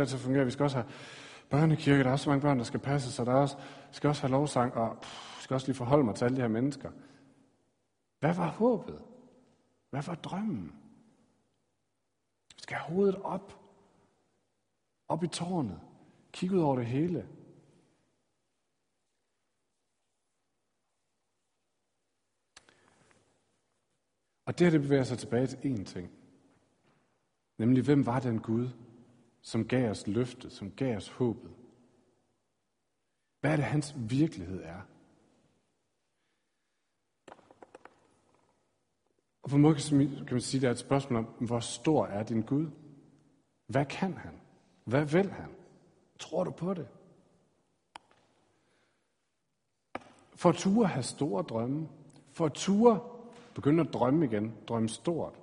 det her til at fungere. Vi skal også have børnekirke, der er så mange børn, der skal passe, så der er også, skal også have lovsang, og pff, skal også lige forholde mig til alle de her mennesker. Hvad var håbet? Hvad var drømmen? Vi skal have hovedet op. Op i tårnet. Kig ud over det hele. Og det her, det bevæger sig tilbage til én ting. Nemlig, hvem var den Gud, som gav os løftet, som gav os håbet? Hvad er det, hans virkelighed er? Og på en måde kan man sige, at det er et spørgsmål om, hvor stor er din Gud? Hvad kan han? Hvad vil han? Tror du på det? For at ture have store drømme, for at ture begynde at drømme igen, drømme stort,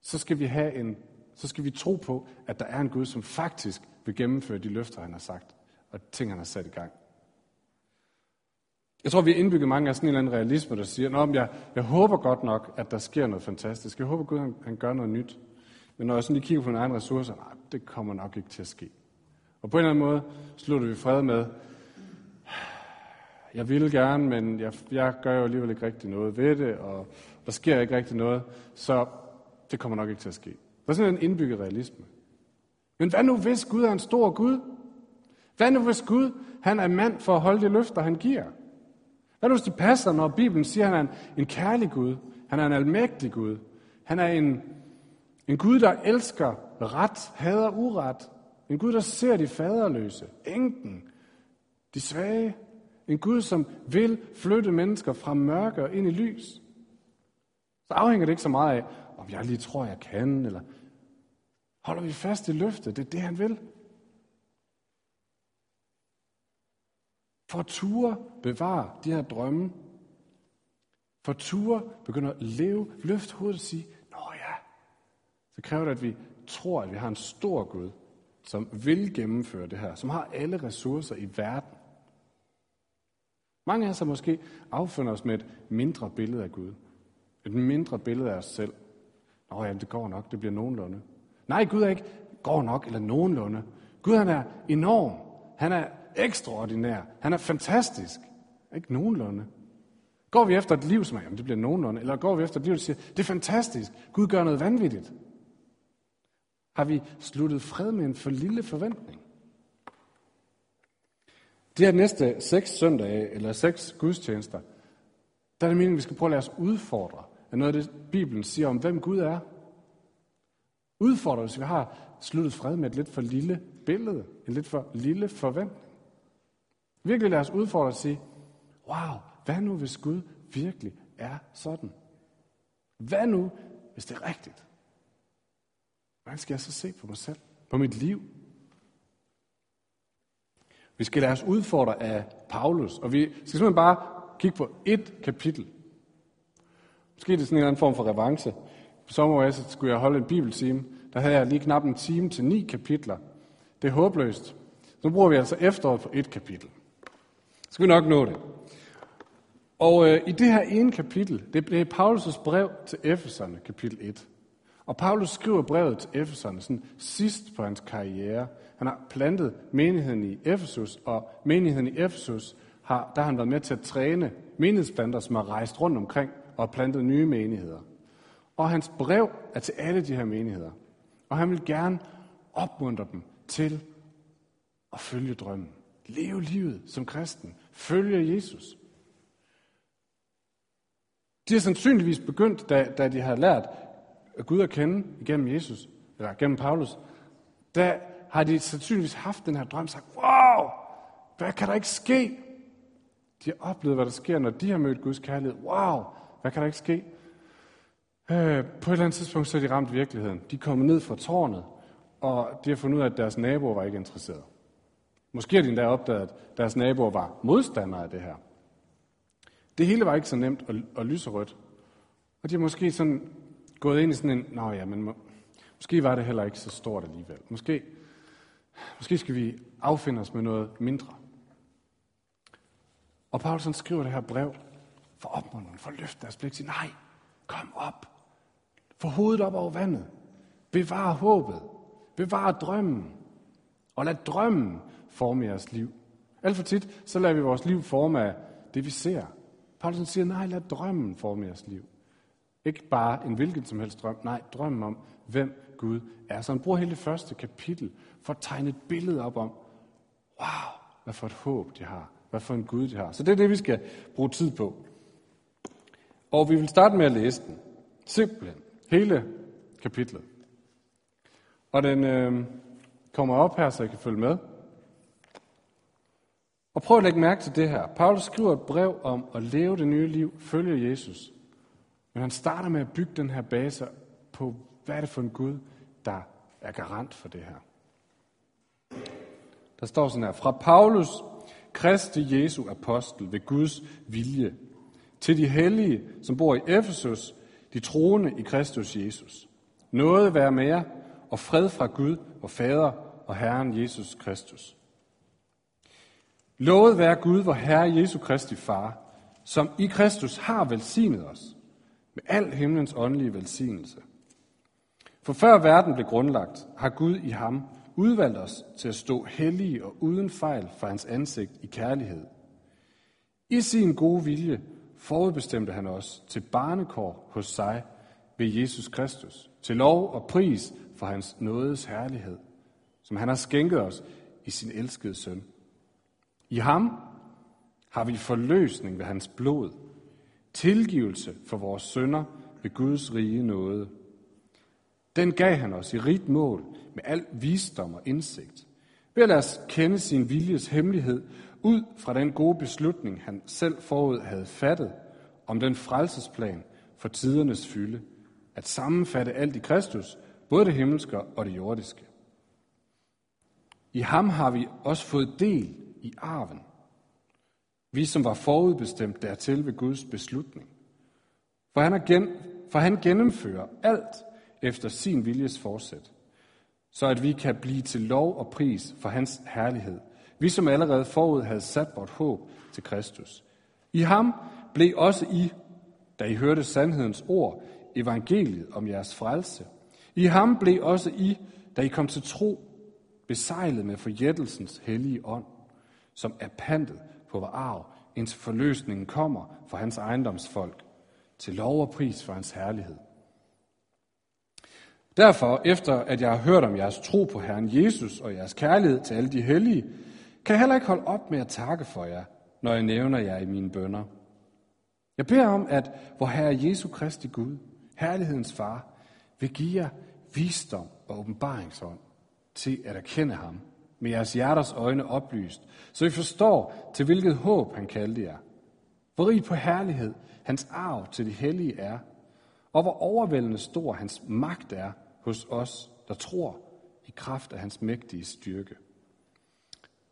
så skal vi have en, så skal vi tro på, at der er en Gud, som faktisk vil gennemføre de løfter, han har sagt, og ting, han har sat i gang. Jeg tror, vi har indbygget mange af sådan en eller anden realisme, der siger, at jeg, jeg håber godt nok, at der sker noget fantastisk. Jeg håber, Gud han, han gør noget nyt. Men når jeg sådan lige kigger på mine egne ressourcer, nej, det kommer nok ikke til at ske. Og på en eller anden måde slutter vi fred med, jeg vil gerne, men jeg, jeg gør jo alligevel ikke rigtig noget ved det, og der sker ikke rigtig noget, så det kommer nok ikke til at ske. Det er sådan en indbygget realisme. Men hvad nu hvis Gud er en stor Gud? Hvad nu hvis Gud han er mand for at holde de løfter, han giver? Hvad nu hvis det passer, når Bibelen siger, at han er en, en kærlig Gud? Han er en almægtig Gud. Han er en, en Gud, der elsker ret, hader uret. En Gud, der ser de faderløse, enken, de svage. En Gud, som vil flytte mennesker fra mørke og ind i lys. Så afhænger det ikke så meget af, om jeg lige tror, jeg kan, eller holder vi fast i løftet. Det er det, han vil. For at ture bevare de her drømme. For at ture begynder at leve, løft hovedet og sige, Nå ja, så kræver det, at vi tror, at vi har en stor Gud, som vil gennemføre det her, som har alle ressourcer i verden. Mange af os har måske affundet os med et mindre billede af Gud. Et mindre billede af os selv. Nå ja, det går nok, det bliver nogenlunde. Nej, Gud er ikke går nok eller nogenlunde. Gud han er enorm. Han er ekstraordinær. Han er fantastisk. Ikke nogenlunde. Går vi efter et liv, som er, jamen det bliver nogenlunde, eller går vi efter et liv, der siger, det er fantastisk, Gud gør noget vanvittigt. Har vi sluttet fred med en for lille forventning? De her næste seks søndage, eller seks gudstjenester, der er det meningen, at vi skal prøve at lade os udfordre er noget af det, Bibelen siger om, hvem Gud er. Udfordre, vi har sluttet fred med et lidt for lille billede, en lidt for lille forventning. Virkelig lad os udfordre og sige, wow, hvad nu hvis Gud virkelig er sådan? Hvad nu, hvis det er rigtigt? Hvordan skal jeg så se på mig selv? På mit liv? Vi skal lade os udfordre af Paulus, og vi skal simpelthen bare kigge på et kapitel. Måske er det sådan en eller anden form for revanche. På sommeråret skulle jeg holde en bibeltime. Der havde jeg lige knap en time til ni kapitler. Det er håbløst. Så nu bruger vi altså efteråret på et kapitel. Så skal vi nok nå det. Og øh, i det her ene kapitel, det, det er Paulus' brev til Efeserne, kapitel 1. Og Paulus skriver brevet til Efeserne sådan sidst på hans karriere. Han har plantet menigheden i Efesus, og menigheden i Efesus har, der har han været med til at træne menighedsplanter, som har rejst rundt omkring og plantet nye menigheder. Og hans brev er til alle de her menigheder. Og han vil gerne opmuntre dem til at følge drømmen. Leve livet som kristen. Følge Jesus. De har sandsynligvis begyndt, da, da de har lært Gud at kende igennem Jesus, eller gennem Paulus, der har de sandsynligvis haft den her drøm, sagt, wow, hvad kan der ikke ske? De har oplevet, hvad der sker, når de har mødt Guds kærlighed. Wow, hvad kan der ikke ske? Øh, på et eller andet tidspunkt, så er de ramt virkeligheden. De er kommet ned fra tårnet, og de har fundet ud af, at deres naboer var ikke interesseret. Måske har de endda opdaget, at deres naboer var modstandere af det her. Det hele var ikke så nemt og, og lyserødt. Og de har måske sådan gået ind i sådan en, nå ja, men må, måske var det heller ikke så stort alligevel. Måske, måske skal vi affinde os med noget mindre. Og Paulus skriver det her brev for opmuntring, for at løfte deres blik. Sige, nej, kom op. Få hovedet op over vandet. Bevar håbet. Bevar drømmen. Og lad drømmen forme jeres liv. Alt for tit, så lader vi vores liv forme af det, vi ser. Paulus siger, nej, lad drømmen forme jeres liv. Ikke bare en hvilken som helst drøm, nej, drømmen om, hvem Gud er. Så han bruger hele det første kapitel for at tegne et billede op om, wow, hvad for et håb de har, hvad for en Gud de har. Så det er det, vi skal bruge tid på. Og vi vil starte med at læse den. Simpelthen. Hele kapitlet. Og den øh, kommer op her, så I kan følge med. Og prøv at lægge mærke til det her. Paulus skriver et brev om at leve det nye liv, følge Jesus. Men han starter med at bygge den her base på, hvad er det for en Gud, der er garant for det her. Der står sådan her, fra Paulus, Kristi Jesu apostel ved Guds vilje, til de hellige, som bor i Efesus, de troende i Kristus Jesus. Noget være med jer, og fred fra Gud og Fader og Herren Jesus Kristus. Lovet være Gud, vor Herre Jesu Kristi Far, som i Kristus har velsignet os med al himlens åndelige velsignelse. For før verden blev grundlagt, har Gud i ham udvalgt os til at stå hellige og uden fejl for hans ansigt i kærlighed. I sin gode vilje forudbestemte han os til barnekår hos sig ved Jesus Kristus, til lov og pris for hans nådes herlighed, som han har skænket os i sin elskede søn. I ham har vi forløsning ved hans blod, tilgivelse for vores sønder ved Guds rige nåde. Den gav han os i rigt mål med al visdom og indsigt. Ved at lade os kende sin viljes hemmelighed ud fra den gode beslutning, han selv forud havde fattet om den frelsesplan for tidernes fylde, at sammenfatte alt i Kristus, både det himmelske og det jordiske. I ham har vi også fået del i arven. Vi, som var forudbestemt dertil ved Guds beslutning. For han, gen, for han gennemfører alt efter sin viljes forsæt, så at vi kan blive til lov og pris for hans herlighed. Vi, som allerede forud havde sat vort håb til Kristus. I ham blev også I, da I hørte sandhedens ord, evangeliet om jeres frelse. I ham blev også I, da I kom til tro, besejlet med forjættelsens hellige ånd, som er pantet på vor arv, indtil forløsningen kommer for hans ejendomsfolk, til lov og pris for hans herlighed. Derfor, efter at jeg har hørt om jeres tro på Herren Jesus og jeres kærlighed til alle de hellige, kan jeg heller ikke holde op med at takke for jer, når jeg nævner jer i mine bønder. Jeg beder om, at vor Herre Jesu Kristi Gud, herlighedens far, vil give jer visdom og åbenbaringsånd til at erkende ham, med jeres hjerters øjne oplyst, så I forstår, til hvilket håb han kaldte jer. Hvor rig på herlighed hans arv til de hellige er, og hvor overvældende stor hans magt er hos os, der tror i kraft af hans mægtige styrke.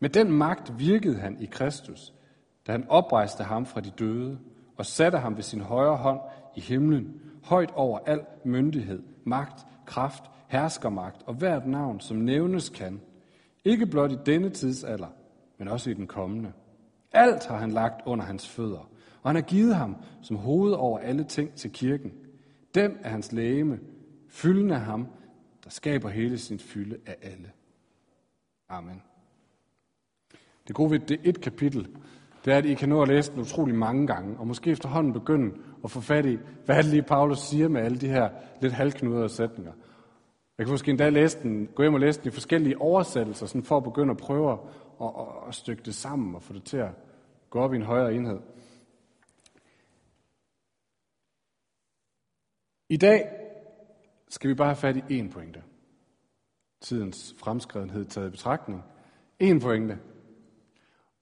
Med den magt virkede han i Kristus, da han oprejste ham fra de døde og satte ham ved sin højre hånd i himlen, højt over al myndighed, magt, kraft, herskermagt og hvert navn, som nævnes kan, ikke blot i denne tidsalder, men også i den kommende. Alt har han lagt under hans fødder, og han har givet ham som hoved over alle ting til kirken. Den er hans lægeme, fylden af ham, der skaber hele sin fylde af alle. Amen. Det gode ved det et kapitel, det er, at I kan nå at læse den utrolig mange gange, og måske efterhånden begynde at få fat i, hvad det lige Paulus siger med alle de her lidt halvknudrede sætninger. Jeg kan måske endda læse den, gå hjem og læse den i forskellige oversættelser, sådan for at begynde at prøve at, at, at stykke det sammen og få det til at gå op i en højere enhed. I dag skal vi bare have fat i én pointe. Tidens fremskredenhed taget i betragtning. En pointe.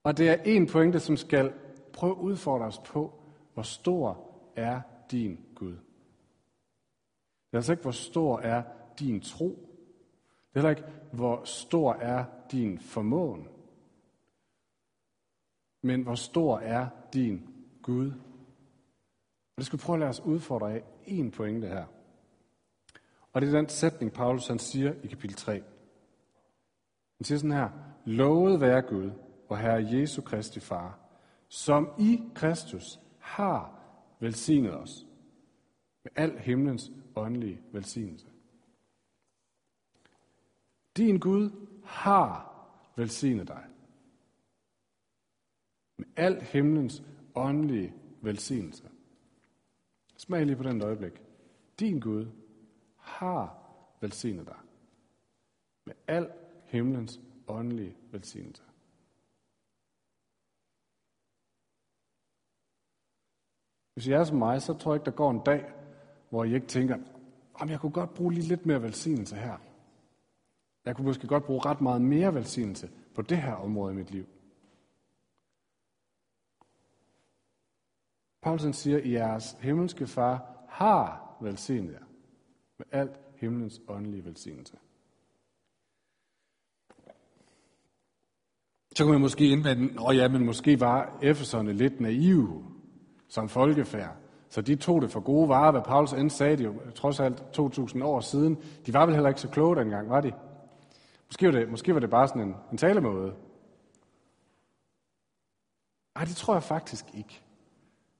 Og det er en pointe, som skal prøve at udfordre os på, hvor stor er din Gud. Det er altså ikke, hvor stor er din tro. Det er heller ikke, hvor stor er din formåen. Men hvor stor er din Gud. Og det skal vi prøve at lade os udfordre af en pointe her. Og det er den sætning, Paulus han siger i kapitel 3. Han siger sådan her, Lovet være Gud, og Herre Jesu Kristi Far, som i Kristus har velsignet os med al himlens åndelige velsignelse. Din Gud har velsignet dig. Med al himlens åndelige velsignelse. Smag lige på den øjeblik. Din Gud har velsignet dig. Med al himlens åndelige velsignelse. Hvis I er som mig, så tror jeg ikke, der går en dag, hvor I ikke tænker, om jeg kunne godt bruge lige lidt mere velsignelse her. Jeg kunne måske godt bruge ret meget mere velsignelse på det her område i mit liv. Paulsen siger, at jeres himmelske far har velsignet jer med alt himlens åndelige velsignelse. Så kan man måske indvende, at ja, men måske var Efeserne lidt naive som folkefærd. Så de tog det for gode varer, hvad Paulus end sagde, de jo trods alt 2000 år siden. De var vel heller ikke så kloge dengang, var de? Måske var det, måske var det bare sådan en, en talemåde. Nej, det tror jeg faktisk ikke.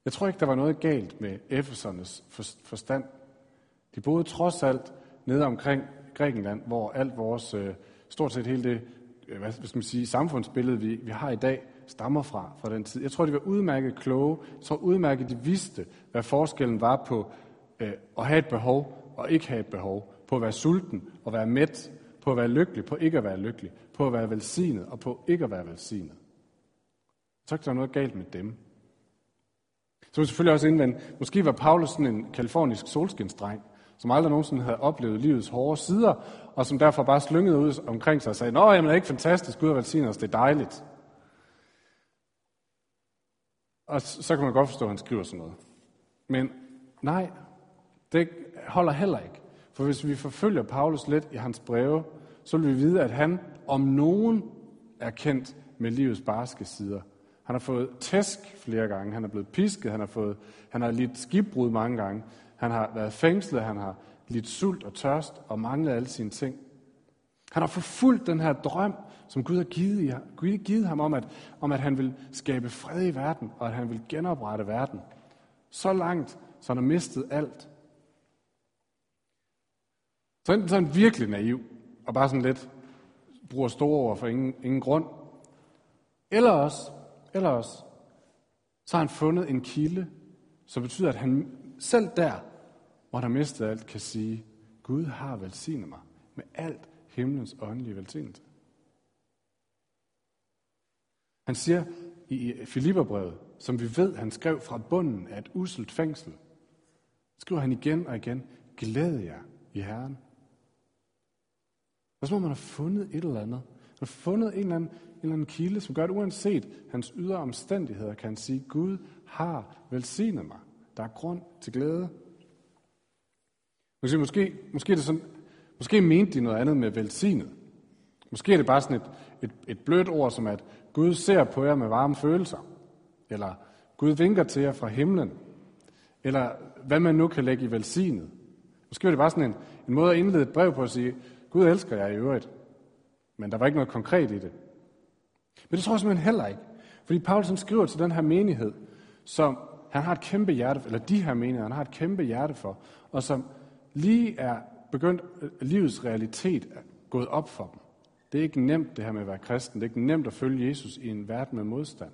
Jeg tror ikke, der var noget galt med Efesernes forstand. De boede trods alt nede omkring Grækenland, hvor alt vores, øh, stort set hele det øh, hvad skal man sige, samfundsbillede, vi, vi har i dag, stammer fra, fra den tid. Jeg tror, de var udmærket kloge. Jeg tror udmærket, de vidste, hvad forskellen var på øh, at have et behov og ikke have et behov. På at være sulten og være mæt. På at være lykkelig, på ikke at være lykkelig. På at være velsignet og på ikke at være velsignet. Så ikke, der noget galt med dem. Så vil selvfølgelig også indvende, måske var Paulus sådan en kalifornisk solskinsdreng, som aldrig nogensinde havde oplevet livets hårde sider, og som derfor bare slyngede ud omkring sig og sagde, Nå, jamen, det er ikke fantastisk, Gud har velsignet os, det er dejligt. Og så kan man godt forstå, at han skriver sådan noget. Men nej, det holder heller ikke. For hvis vi forfølger Paulus lidt i hans breve, så vil vi vide, at han om nogen er kendt med livets barske sider. Han har fået tæsk flere gange, han er blevet pisket, han har, fået, han har lidt skibbrud mange gange, han har været fængslet, han har lidt sult og tørst og manglet alle sine ting. Han har forfulgt den her drøm, som Gud har givet, Gud givet ham om at, om, at han vil skabe fred i verden, og at han vil genoprette verden. Så langt, så han har mistet alt. Så enten så er han virkelig naiv, og bare sådan lidt bruger store ord for ingen, ingen grund. Eller også, eller også, så har han fundet en kilde, som betyder, at han selv der, hvor han har mistet alt, kan sige, Gud har velsignet mig med alt himlens åndelige velsignelse. Han siger i Filipperbrevet, som vi ved, han skrev fra bunden af et uselt fængsel, skriver han igen og igen, glæd jer i Herren. Og så må man have fundet et eller andet. Man har fundet en eller, anden, en eller anden kilde, som gør, at uanset hans ydre omstændigheder, kan han sige, Gud har velsignet mig. Der er grund til glæde. Måske, måske, måske, er det sådan, måske mente de noget andet med velsignet. Måske er det bare sådan et, et, et blødt ord, som at Gud ser på jer med varme følelser. Eller Gud vinker til jer fra himlen. Eller hvad man nu kan lægge i velsignet. Måske var det bare sådan en, en måde at indlede et brev på at sige, Gud elsker jer i øvrigt. Men der var ikke noget konkret i det. Men det tror jeg simpelthen heller ikke. Fordi Paulus skriver til den her menighed, som han har et kæmpe hjerte, eller de her menigheder, han har et kæmpe hjerte for, og som lige er begyndt, øh, livets realitet er gået op for dem. Det er ikke nemt, det her med at være kristen. Det er ikke nemt at følge Jesus i en verden med modstand.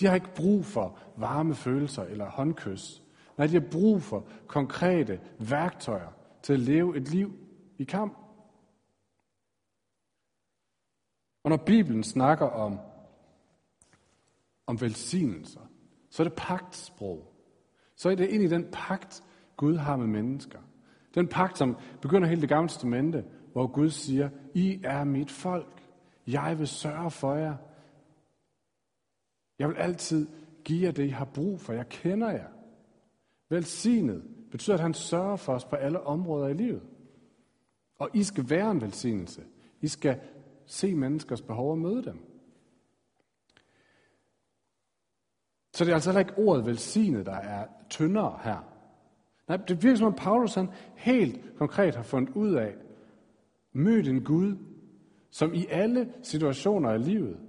De har ikke brug for varme følelser eller håndkys. Nej, de har brug for konkrete værktøjer til at leve et liv i kamp. Og når Bibelen snakker om, om velsignelser, så er det pagtsprog. Så er det ind i den pagt, Gud har med mennesker. Den pagt, som begynder helt det gamle testamente, hvor Gud siger, I er mit folk. Jeg vil sørge for jer. Jeg vil altid give jer det, I har brug for. Jeg kender jer. Velsignet betyder, at han sørger for os på alle områder i livet. Og I skal være en velsignelse. I skal se menneskers behov og møde dem. Så det er altså heller ikke ordet velsignet, der er tyndere her. Nej, det virker som om Paulus han helt konkret har fundet ud af, Mød en Gud, som i alle situationer af livet,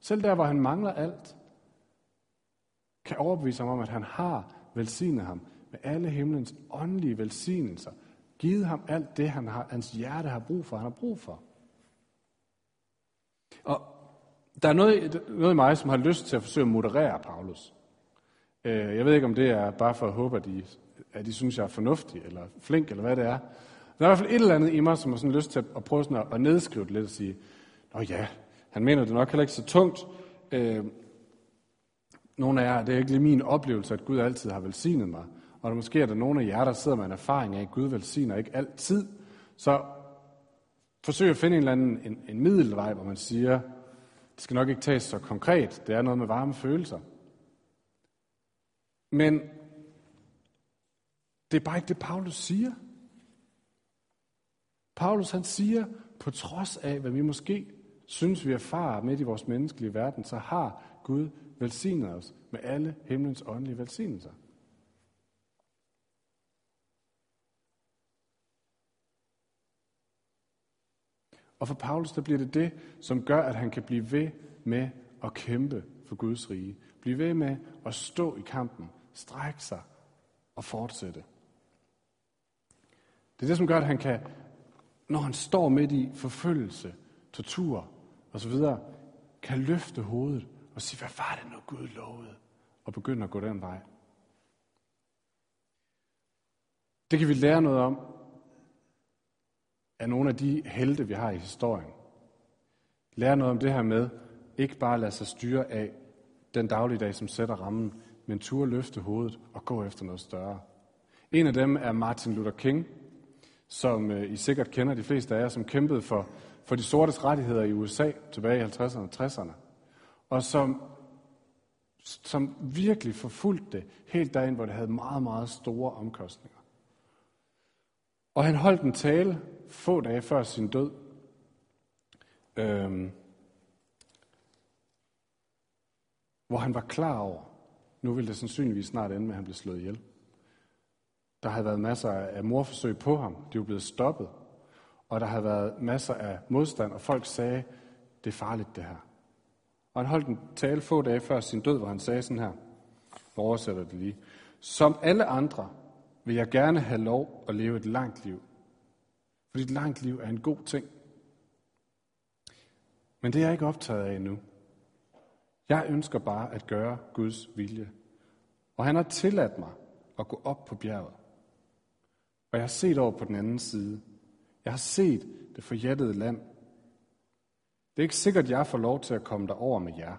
selv der, hvor han mangler alt, kan overbevise ham om, at han har velsignet ham med alle himlens åndelige velsignelser. Givet ham alt det, han har, hans hjerte har brug for, han har brug for. Og der er noget, noget i mig, som har lyst til at forsøge at moderere Paulus. Øh, jeg ved ikke, om det er bare for at håbe, at de, at I synes, jeg er fornuftig eller flink, eller hvad det er. Der er i hvert fald et eller andet i mig, som har sådan lyst til at prøve sådan at, at nedskrive det lidt og sige, Nå ja, han mener det nok heller ikke så tungt. Øh, nogle af jer, det er ikke lige min oplevelse, at Gud altid har velsignet mig. Og der måske er der nogle af jer, der sidder med en erfaring af, at Gud velsigner ikke altid. Så forsøg at finde en eller anden en, en middelvej, hvor man siger, det skal nok ikke tages så konkret. Det er noget med varme følelser. Men det er bare ikke det, Paulus siger. Paulus han siger, på trods af, hvad vi måske synes, vi erfarer midt i vores menneskelige verden, så har Gud velsignet os med alle himlens åndelige velsignelser. Og for Paulus, der bliver det det, som gør, at han kan blive ved med at kæmpe for Guds rige. Blive ved med at stå i kampen, strække sig og fortsætte. Det er det, som gør, at han kan, når han står midt i forfølgelse, tortur osv., kan løfte hovedet og sige, hvad var det nu Gud lovede? Og begynde at gå den vej. Det kan vi lære noget om af nogle af de helte, vi har i historien. Lære noget om det her med, ikke bare lade sig styre af den dagligdag, som sætter rammen, men turde løfte hovedet og gå efter noget større. En af dem er Martin Luther King, som øh, I sikkert kender de fleste af jer, som kæmpede for, for de sortes rettigheder i USA tilbage i 50'erne og 60'erne, og som, som virkelig forfulgte det helt derind, hvor det havde meget, meget store omkostninger. Og han holdt en tale få dage før sin død, øhm, hvor han var klar over, nu ville det sandsynligvis snart ende med, at han blev slået ihjel. Der havde været masser af morforsøg på ham. De var blevet stoppet. Og der havde været masser af modstand, og folk sagde, det er farligt det her. Og han holdt en tale få dage før sin død, hvor han sagde sådan her. Jeg oversætter det lige. Som alle andre vil jeg gerne have lov at leve et langt liv. Fordi et langt liv er en god ting. Men det er jeg ikke optaget af endnu. Jeg ønsker bare at gøre Guds vilje. Og han har tilladt mig at gå op på bjerget. Og jeg har set over på den anden side. Jeg har set det forjættede land. Det er ikke sikkert, at jeg får lov til at komme derover med jer.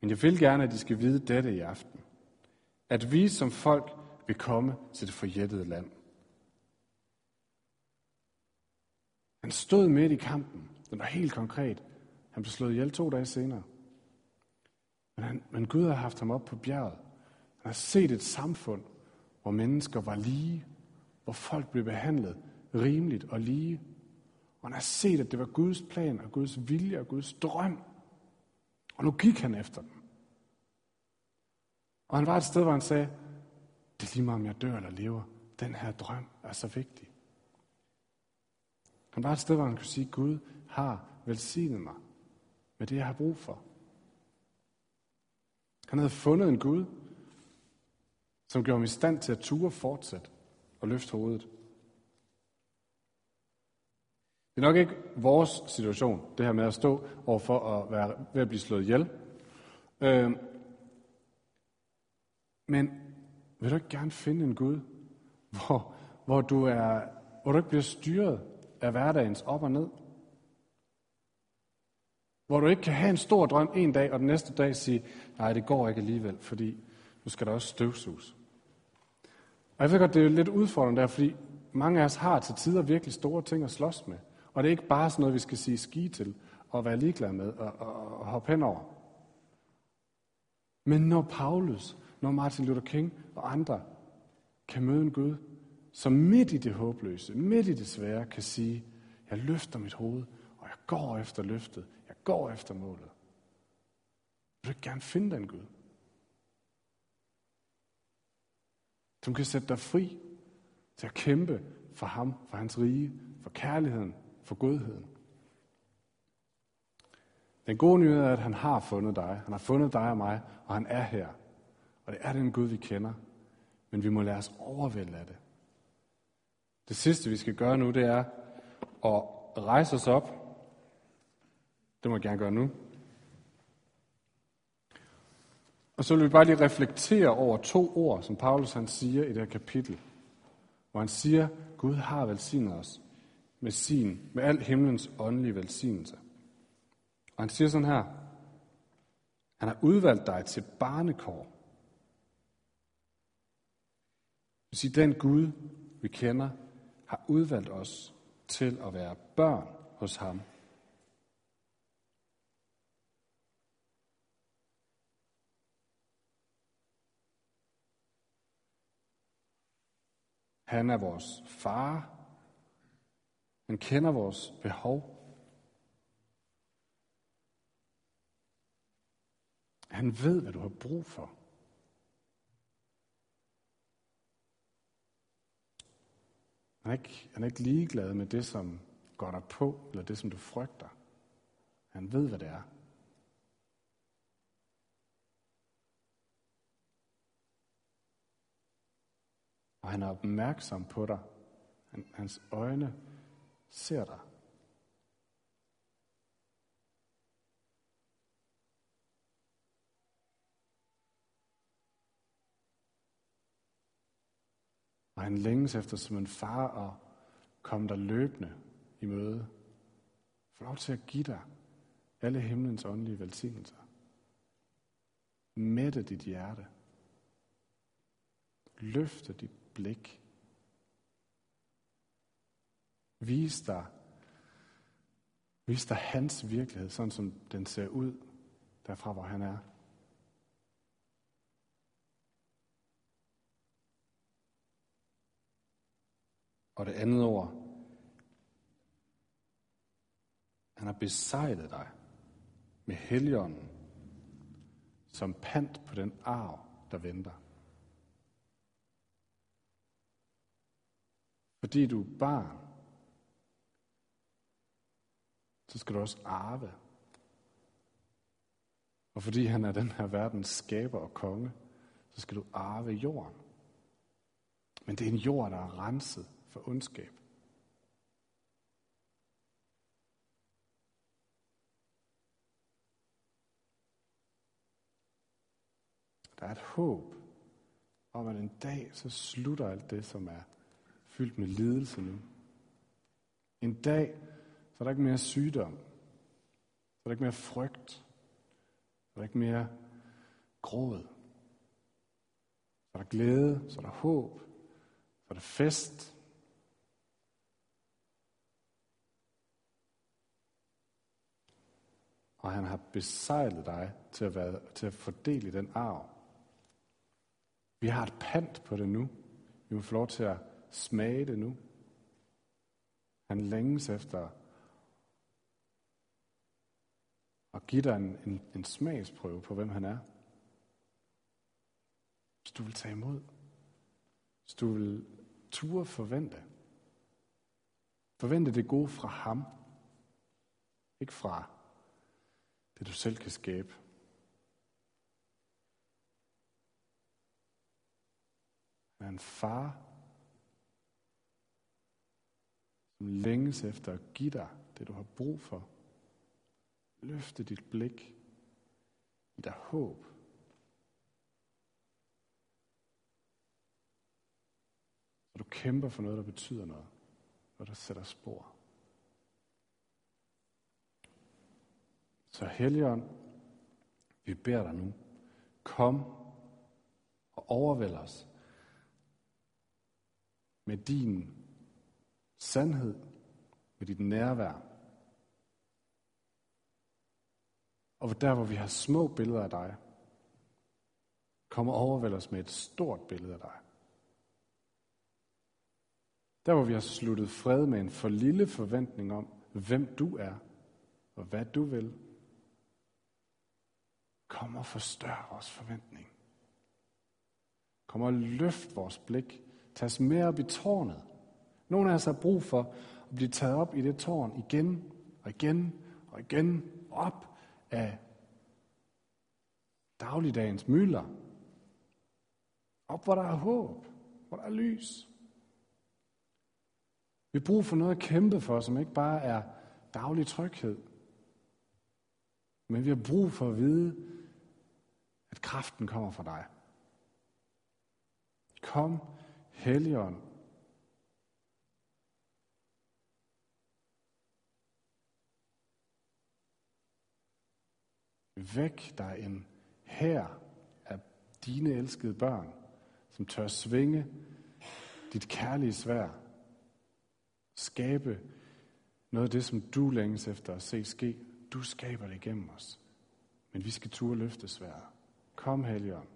Men jeg vil gerne, at I skal vide dette i aften. At vi som folk vil komme til det forjættede land. Han stod midt i kampen. Den var helt konkret. Han blev slået ihjel to dage senere. Men, han, men Gud har haft ham op på bjerget. Han har set et samfund, hvor mennesker var lige, hvor folk blev behandlet rimeligt og lige. Og han har set, at det var Guds plan og Guds vilje og Guds drøm. Og nu gik han efter dem. Og han var et sted, hvor han sagde, det er lige meget, om jeg dør eller lever. Den her drøm er så vigtig. Han var et sted, hvor han kunne sige, Gud har velsignet mig med det, jeg har brug for. Han havde fundet en Gud, som gjorde ham i stand til at ture fortsætte og løft hovedet. Det er nok ikke vores situation, det her med at stå overfor at være ved at blive slået ihjel. Øh, men vil du ikke gerne finde en Gud, hvor, hvor, du, er, hvor du ikke bliver styret af hverdagens op og ned? Hvor du ikke kan have en stor drøm en dag, og den næste dag sige, nej, det går ikke alligevel, fordi nu skal der også støvsuges. Og jeg ved godt, det er lidt udfordrende der, fordi mange af os har til tider virkelig store ting at slås med. Og det er ikke bare sådan noget, vi skal sige ski til og være ligeglade med og, og, og hoppe henover. Men når Paulus, når Martin Luther King og andre kan møde en Gud, som midt i det håbløse, midt i det svære, kan sige, jeg løfter mit hoved, og jeg går efter løftet, jeg går efter målet. Vil du ikke gerne finde den Gud? Som kan sætte dig fri til at kæmpe for ham, for hans rige, for kærligheden, for godheden. Den gode nyhed er, at han har fundet dig. Han har fundet dig og mig, og han er her. Og det er den Gud, vi kender. Men vi må lade os overvælde af det. Det sidste, vi skal gøre nu, det er at rejse os op. Det må jeg gerne gøre nu. Og så vil vi bare lige reflektere over to ord, som Paulus han siger i det her kapitel. Hvor han siger, Gud har velsignet os med sin, med al himlens åndelige velsignelse. Og han siger sådan her, han har udvalgt dig til barnekår. Det vil sige, den Gud, vi kender, har udvalgt os til at være børn hos ham. Han er vores far. Han kender vores behov. Han ved, hvad du har brug for. Han er, ikke, han er ikke ligeglad med det, som går dig på, eller det, som du frygter. Han ved, hvad det er. Og han er opmærksom på dig. Han, hans øjne ser dig. Og han længes efter som en far og komme der løbende i møde. Få lov til at give dig alle himlens åndelige velsignelser. Mætte dit hjerte. Løfte dit blik. Vis dig, vis dig hans virkelighed, sådan som den ser ud, derfra hvor han er. Og det andet ord, han har besejlet dig med heligånden som pant på den arv, der venter. Fordi du er barn, så skal du også arve. Og fordi han er den her verdens skaber og konge, så skal du arve jorden. Men det er en jord, der er renset for ondskab. Der er et håb om, at en dag så slutter alt det, som er fyldt med lidelse nu. En dag, så er der ikke mere sygdom. Så er der ikke mere frygt. Så er der ikke mere gråd. Så er der glæde, så er der håb, så er der fest. Og han har besejlet dig til at, være, til at fordele den arv. Vi har et pant på det nu. Vi må få lov til at smage det nu. Han længes efter at give dig en, en, en smagsprøve på, hvem han er. Hvis du vil tage imod. Hvis du vil ture forvente. Forvente det gode fra ham. Ikke fra det, du selv kan skabe. Han er en far, som længes efter at give dig det, du har brug for. Løfte dit blik. I dig håb. Og du kæmper for noget, der betyder noget. Og der sætter spor. Så Helligånd, vi beder dig nu, kom og overvæld os med din sandhed, med dit nærvær. Og der, hvor vi har små billeder af dig, kommer og overvæld os med et stort billede af dig. Der, hvor vi har sluttet fred med en for lille forventning om, hvem du er, og hvad du vil, kom og forstør vores forventning. Kom og løft vores blik. Tag os mere op i tårnet. Nogle af os har brug for at blive taget op i det tårn igen og igen og igen op af dagligdagens mylder. Op, hvor der er håb, hvor der er lys. Vi har brug for noget at kæmpe for, som ikke bare er daglig tryghed, Men vi har brug for at vide, at kraften kommer fra dig. Kom, Helligånd. Væk dig en her af dine elskede børn, som tør svinge dit kærlige svær. Skabe noget af det, som du længes efter at se ske. Du skaber det igennem os. Men vi skal turde løfte sværet. Kom, Helligånd.